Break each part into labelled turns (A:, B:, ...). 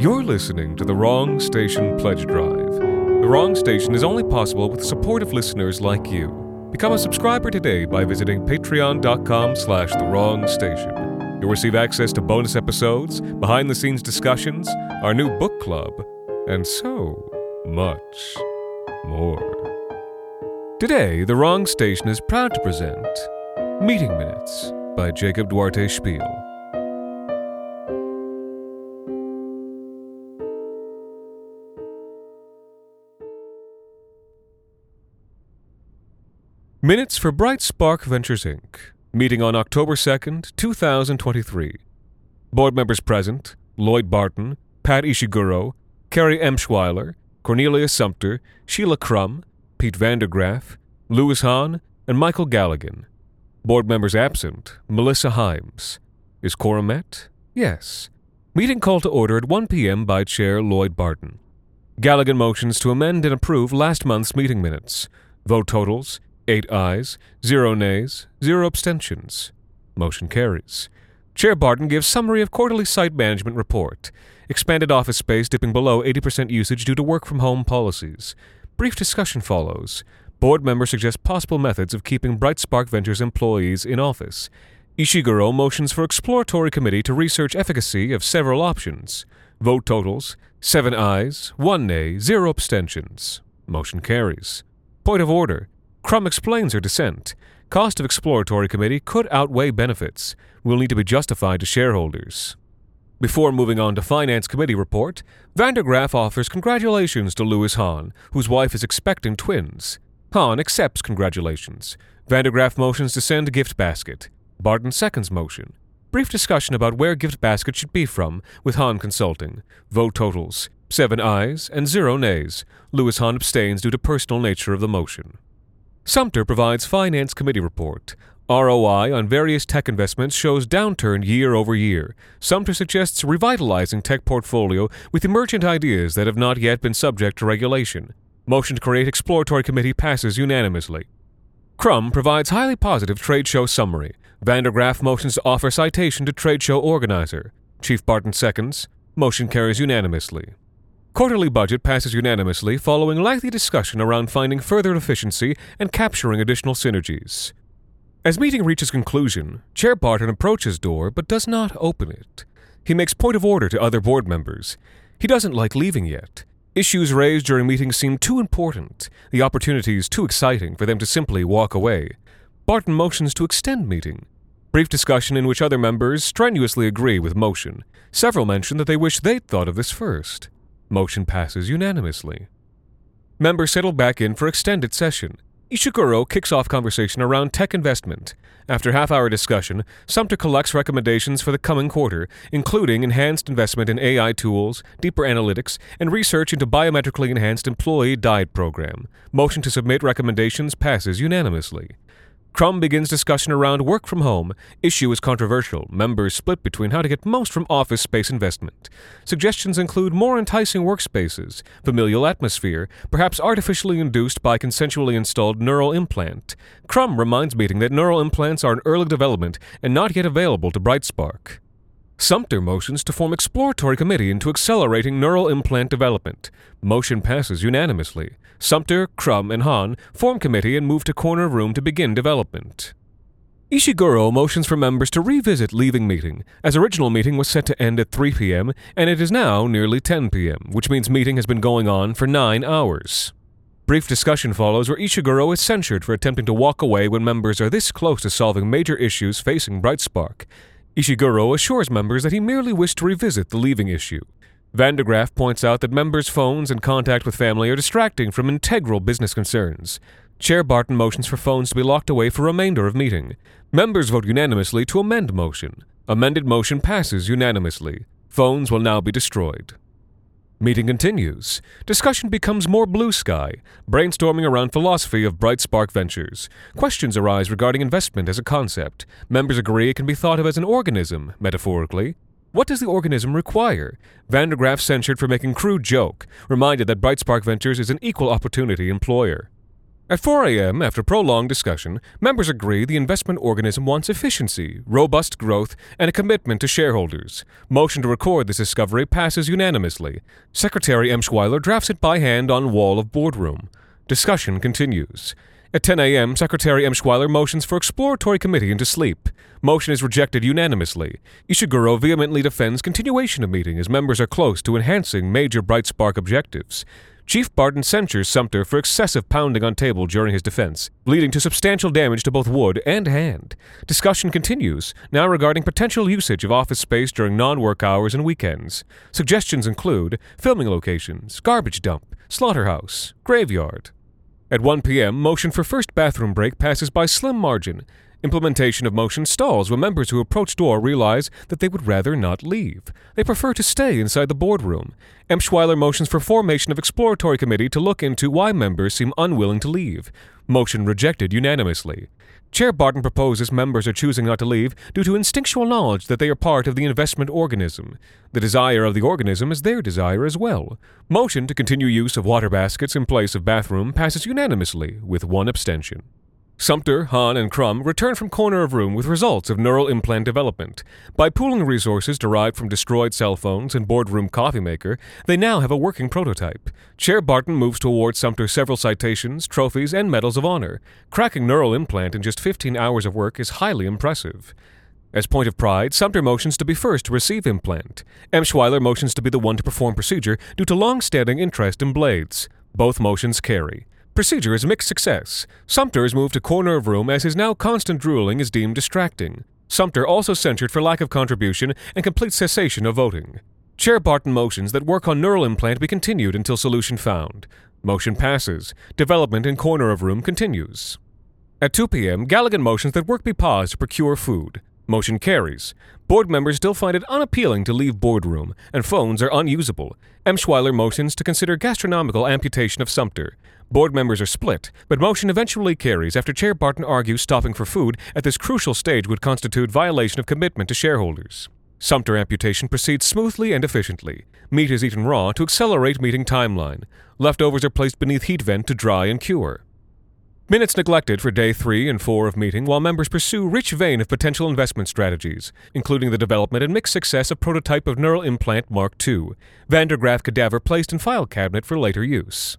A: You're listening to the Wrong Station Pledge Drive. The Wrong Station is only possible with supportive listeners like you. Become a subscriber today by visiting patreon.com slash the wrong station. You'll receive access to bonus episodes, behind-the-scenes discussions, our new book club, and so much more. Today, The Wrong Station is proud to present Meeting Minutes by Jacob Duarte Spiel. Minutes for Bright Spark Ventures Inc., meeting on October 2nd, 2023. Board members present Lloyd Barton, Pat Ishiguro, Carrie Emschweiler, Cornelia Sumter, Sheila Crum, Pete Vandergraff, Lewis Hahn, and Michael Galligan. Board members absent Melissa Himes. Is quorum met? Yes. Meeting called to order at 1 p.m. by Chair Lloyd Barton. Galligan motions to amend and approve last month's meeting minutes. Vote totals 8 ayes, 0 nays, 0 abstentions. Motion carries. Chair Barton gives summary of quarterly site management report. Expanded office space dipping below 80% usage due to work from home policies. Brief discussion follows. Board members suggest possible methods of keeping Bright Spark Ventures employees in office. Ishiguro motions for exploratory committee to research efficacy of several options. Vote totals 7 ayes, 1 nay, 0 abstentions. Motion carries. Point of order. Crum explains her dissent. Cost of exploratory committee could outweigh benefits. Will need to be justified to shareholders. Before moving on to Finance Committee report, Vandergraff offers congratulations to Lewis Hahn, whose wife is expecting twins. Hahn accepts congratulations. Vandergraff motions to send gift basket. Barton seconds motion. Brief discussion about where gift basket should be from, with Hahn consulting. Vote totals 7 ayes and 0 nays. Lewis Hahn abstains due to personal nature of the motion. Sumter provides Finance Committee report. ROI on various tech investments shows downturn year over year. Sumter suggests revitalizing tech portfolio with emergent ideas that have not yet been subject to regulation. Motion to create exploratory committee passes unanimously. Crum provides highly positive trade show summary. Vandergraff motions to offer citation to trade show organizer. Chief Barton seconds. Motion carries unanimously. Quarterly budget passes unanimously following lengthy discussion around finding further efficiency and capturing additional synergies. As meeting reaches conclusion, Chair Barton approaches door but does not open it. He makes point of order to other board members. He doesn't like leaving yet. Issues raised during meetings seem too important, the opportunities too exciting for them to simply walk away. Barton motions to extend meeting. Brief discussion in which other members strenuously agree with motion. Several mention that they wish they'd thought of this first. Motion passes unanimously. Members settle back in for extended session. Ishiguro kicks off conversation around tech investment. After half-hour discussion, Sumter collects recommendations for the coming quarter, including enhanced investment in AI tools, deeper analytics, and research into biometrically enhanced employee diet program. Motion to submit recommendations passes unanimously. Crum begins discussion around work from home. Issue is controversial. Members split between how to get most from office space investment. Suggestions include more enticing workspaces, familial atmosphere, perhaps artificially induced by consensually installed neural implant. Crum reminds meeting that neural implants are in early development and not yet available to Brightspark. Sumter motions to form exploratory committee into accelerating neural implant development. Motion passes unanimously. Sumter, Crum, and Hahn form committee and move to corner room to begin development. Ishiguro motions for members to revisit leaving meeting, as original meeting was set to end at 3 p.m., and it is now nearly 10 p.m., which means meeting has been going on for nine hours. Brief discussion follows where Ishiguro is censured for attempting to walk away when members are this close to solving major issues facing Brightspark. Ishiguro assures members that he merely wished to revisit the leaving issue. Vandergraff points out that members' phones and contact with family are distracting from integral business concerns. Chair Barton motions for phones to be locked away for remainder of meeting. Members vote unanimously to amend motion. Amended motion passes unanimously. Phones will now be destroyed. Meeting continues. Discussion becomes more blue sky, brainstorming around philosophy of Bright Spark Ventures. Questions arise regarding investment as a concept. Members agree it can be thought of as an organism, metaphorically. What does the organism require? Vandergraff censured for making crude joke, reminded that Bright Spark Ventures is an equal opportunity employer. At 4 a.m., after prolonged discussion, members agree the investment organism wants efficiency, robust growth, and a commitment to shareholders. Motion to record this discovery passes unanimously. Secretary Emshweiler drafts it by hand on wall of boardroom. Discussion continues. At 10 a.m., Secretary Emshweiler motions for exploratory committee into sleep. Motion is rejected unanimously. Ishiguro vehemently defends continuation of meeting as members are close to enhancing major Bright Spark objectives. Chief Barton censures Sumter for excessive pounding on table during his defense, leading to substantial damage to both wood and hand. Discussion continues, now regarding potential usage of office space during non work hours and weekends. Suggestions include filming locations, garbage dump, slaughterhouse, graveyard. At 1 p.m., motion for first bathroom break passes by slim margin. Implementation of motion stalls when members who approach door realize that they would rather not leave. They prefer to stay inside the boardroom. Emshweiler motions for formation of exploratory committee to look into why members seem unwilling to leave. Motion rejected unanimously. Chair Barton proposes members are choosing not to leave due to instinctual knowledge that they are part of the investment organism. The desire of the organism is their desire as well. Motion to continue use of water baskets in place of bathroom passes unanimously, with one abstention. Sumter, Hahn, and Crum return from corner of room with results of neural implant development. By pooling resources derived from destroyed cell phones and boardroom coffee maker, they now have a working prototype. Chair Barton moves to award Sumter several citations, trophies, and medals of honor. Cracking neural implant in just 15 hours of work is highly impressive. As point of pride, Sumter motions to be first to receive implant. Emshweiler motions to be the one to perform procedure due to long-standing interest in blades. Both motions carry. Procedure is mixed success. Sumter is moved to corner of room as his now constant drooling is deemed distracting. Sumter also censured for lack of contribution and complete cessation of voting. Chair Barton motions that work on neural implant be continued until solution found. Motion passes. Development in corner of room continues. At 2 p.m., Galligan motions that work be paused to procure food. Motion carries. Board members still find it unappealing to leave boardroom, and phones are unusable. Emshweiler motions to consider gastronomical amputation of Sumter. Board members are split, but motion eventually carries after Chair Barton argues stopping for food at this crucial stage would constitute violation of commitment to shareholders. Sumter amputation proceeds smoothly and efficiently. Meat is eaten raw to accelerate meeting timeline. Leftovers are placed beneath heat vent to dry and cure. Minutes neglected for day three and four of meeting while members pursue rich vein of potential investment strategies, including the development and mixed success of prototype of neural implant Mark II, Vandergraaf cadaver placed in file cabinet for later use.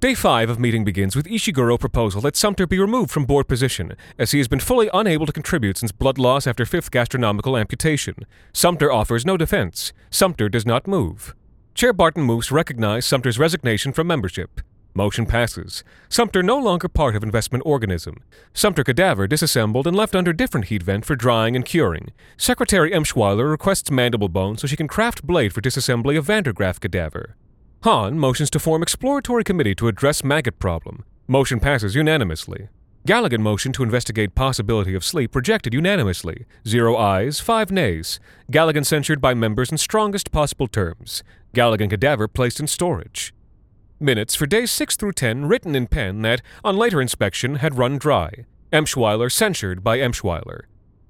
A: Day 5 of meeting begins with Ishiguro proposal that Sumter be removed from board position, as he has been fully unable to contribute since blood loss after fifth gastronomical amputation. Sumter offers no defense. Sumter does not move. Chair Barton moves to recognize Sumter's resignation from membership. Motion passes. Sumter no longer part of investment organism. Sumter cadaver disassembled and left under different heat vent for drying and curing. Secretary Emshweiler requests mandible bone so she can craft blade for disassembly of Vandergraaf cadaver. Hahn motions to form exploratory committee to address maggot problem. Motion passes unanimously. Galligan motion to investigate possibility of sleep rejected unanimously. Zero ayes, five nays. Galligan censured by members in strongest possible terms. Galligan cadaver placed in storage. Minutes for days 6 through 10 written in pen that, on later inspection, had run dry. Emshweiler censured by Emshweiler.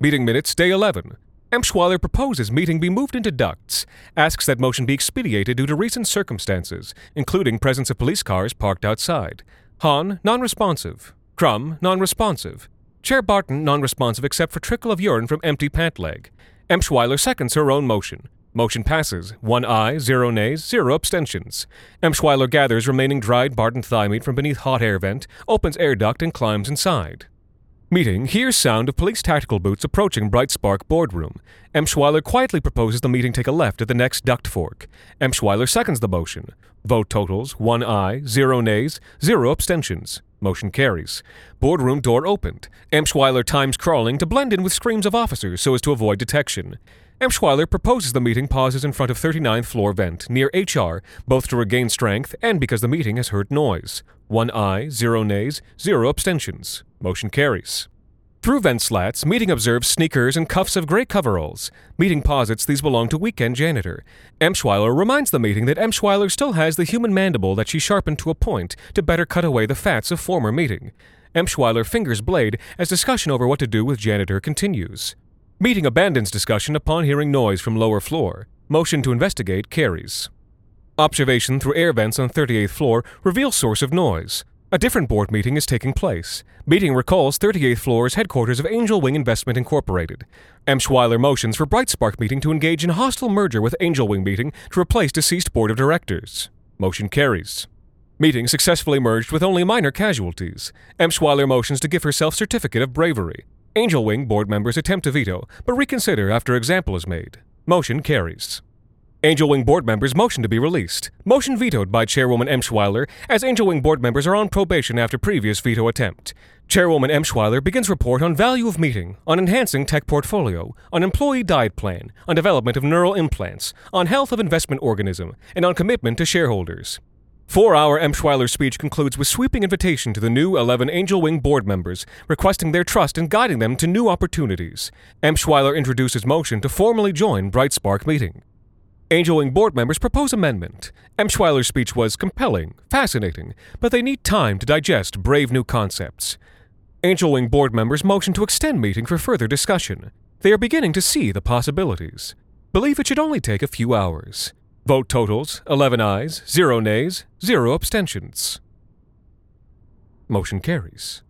A: Meeting minutes, day 11. Emshweiler proposes meeting be moved into ducts, asks that motion be expedited due to recent circumstances, including presence of police cars parked outside. Hahn, non-responsive. Crum, non-responsive. Chair Barton, non-responsive except for trickle of urine from empty pant leg. Emshweiler seconds her own motion. Motion passes. One aye, zero nays, zero abstentions. Emshweiler gathers remaining dried Barton thigh meat from beneath hot air vent, opens air duct, and climbs inside. Meeting hears sound of police tactical boots approaching Bright Spark boardroom. Emshweiler quietly proposes the meeting take a left at the next duct fork. Emshweiler seconds the motion. Vote totals 1 aye, 0 nays, 0 abstentions. Motion carries. Boardroom door opened. Emshweiler times crawling to blend in with screams of officers so as to avoid detection. Emshweiler proposes the meeting pauses in front of 39th floor vent near HR, both to regain strength and because the meeting has heard noise. One aye, zero nays, zero abstentions. Motion carries. Through vent slats, meeting observes sneakers and cuffs of gray coveralls. Meeting posits these belong to weekend janitor. Emshweiler reminds the meeting that Emshweiler still has the human mandible that she sharpened to a point to better cut away the fats of former meeting. Emshweiler fingers blade as discussion over what to do with janitor continues. Meeting abandons discussion upon hearing noise from lower floor. Motion to investigate carries. Observation through air vents on 38th floor reveals source of noise. A different board meeting is taking place. Meeting recalls 38th floor floor's headquarters of Angel Wing Investment Incorporated. Emschweiler motions for Brightspark meeting to engage in hostile merger with Angel Wing meeting to replace deceased board of directors. Motion carries. Meeting successfully merged with only minor casualties. Emschweiler motions to give herself certificate of bravery. Angel Wing board members attempt to veto, but reconsider after example is made. Motion carries. Angel Wing board members motion to be released. Motion vetoed by Chairwoman Emschweiler, as Angel Wing board members are on probation after previous veto attempt. Chairwoman Emschweiler begins report on value of meeting, on enhancing tech portfolio, on employee diet plan, on development of neural implants, on health of investment organism, and on commitment to shareholders. Four-hour Emschweiler speech concludes with sweeping invitation to the new 11 Angel Wing board members, requesting their trust and guiding them to new opportunities. Emschweiler introduces motion to formally join Brightspark meeting. Angel Wing board members propose amendment. Emschweiler's speech was compelling, fascinating, but they need time to digest brave new concepts. Angel Wing board members motion to extend meeting for further discussion. They are beginning to see the possibilities. Believe it should only take a few hours. Vote totals 11 ayes, 0 nays, 0 abstentions. Motion carries.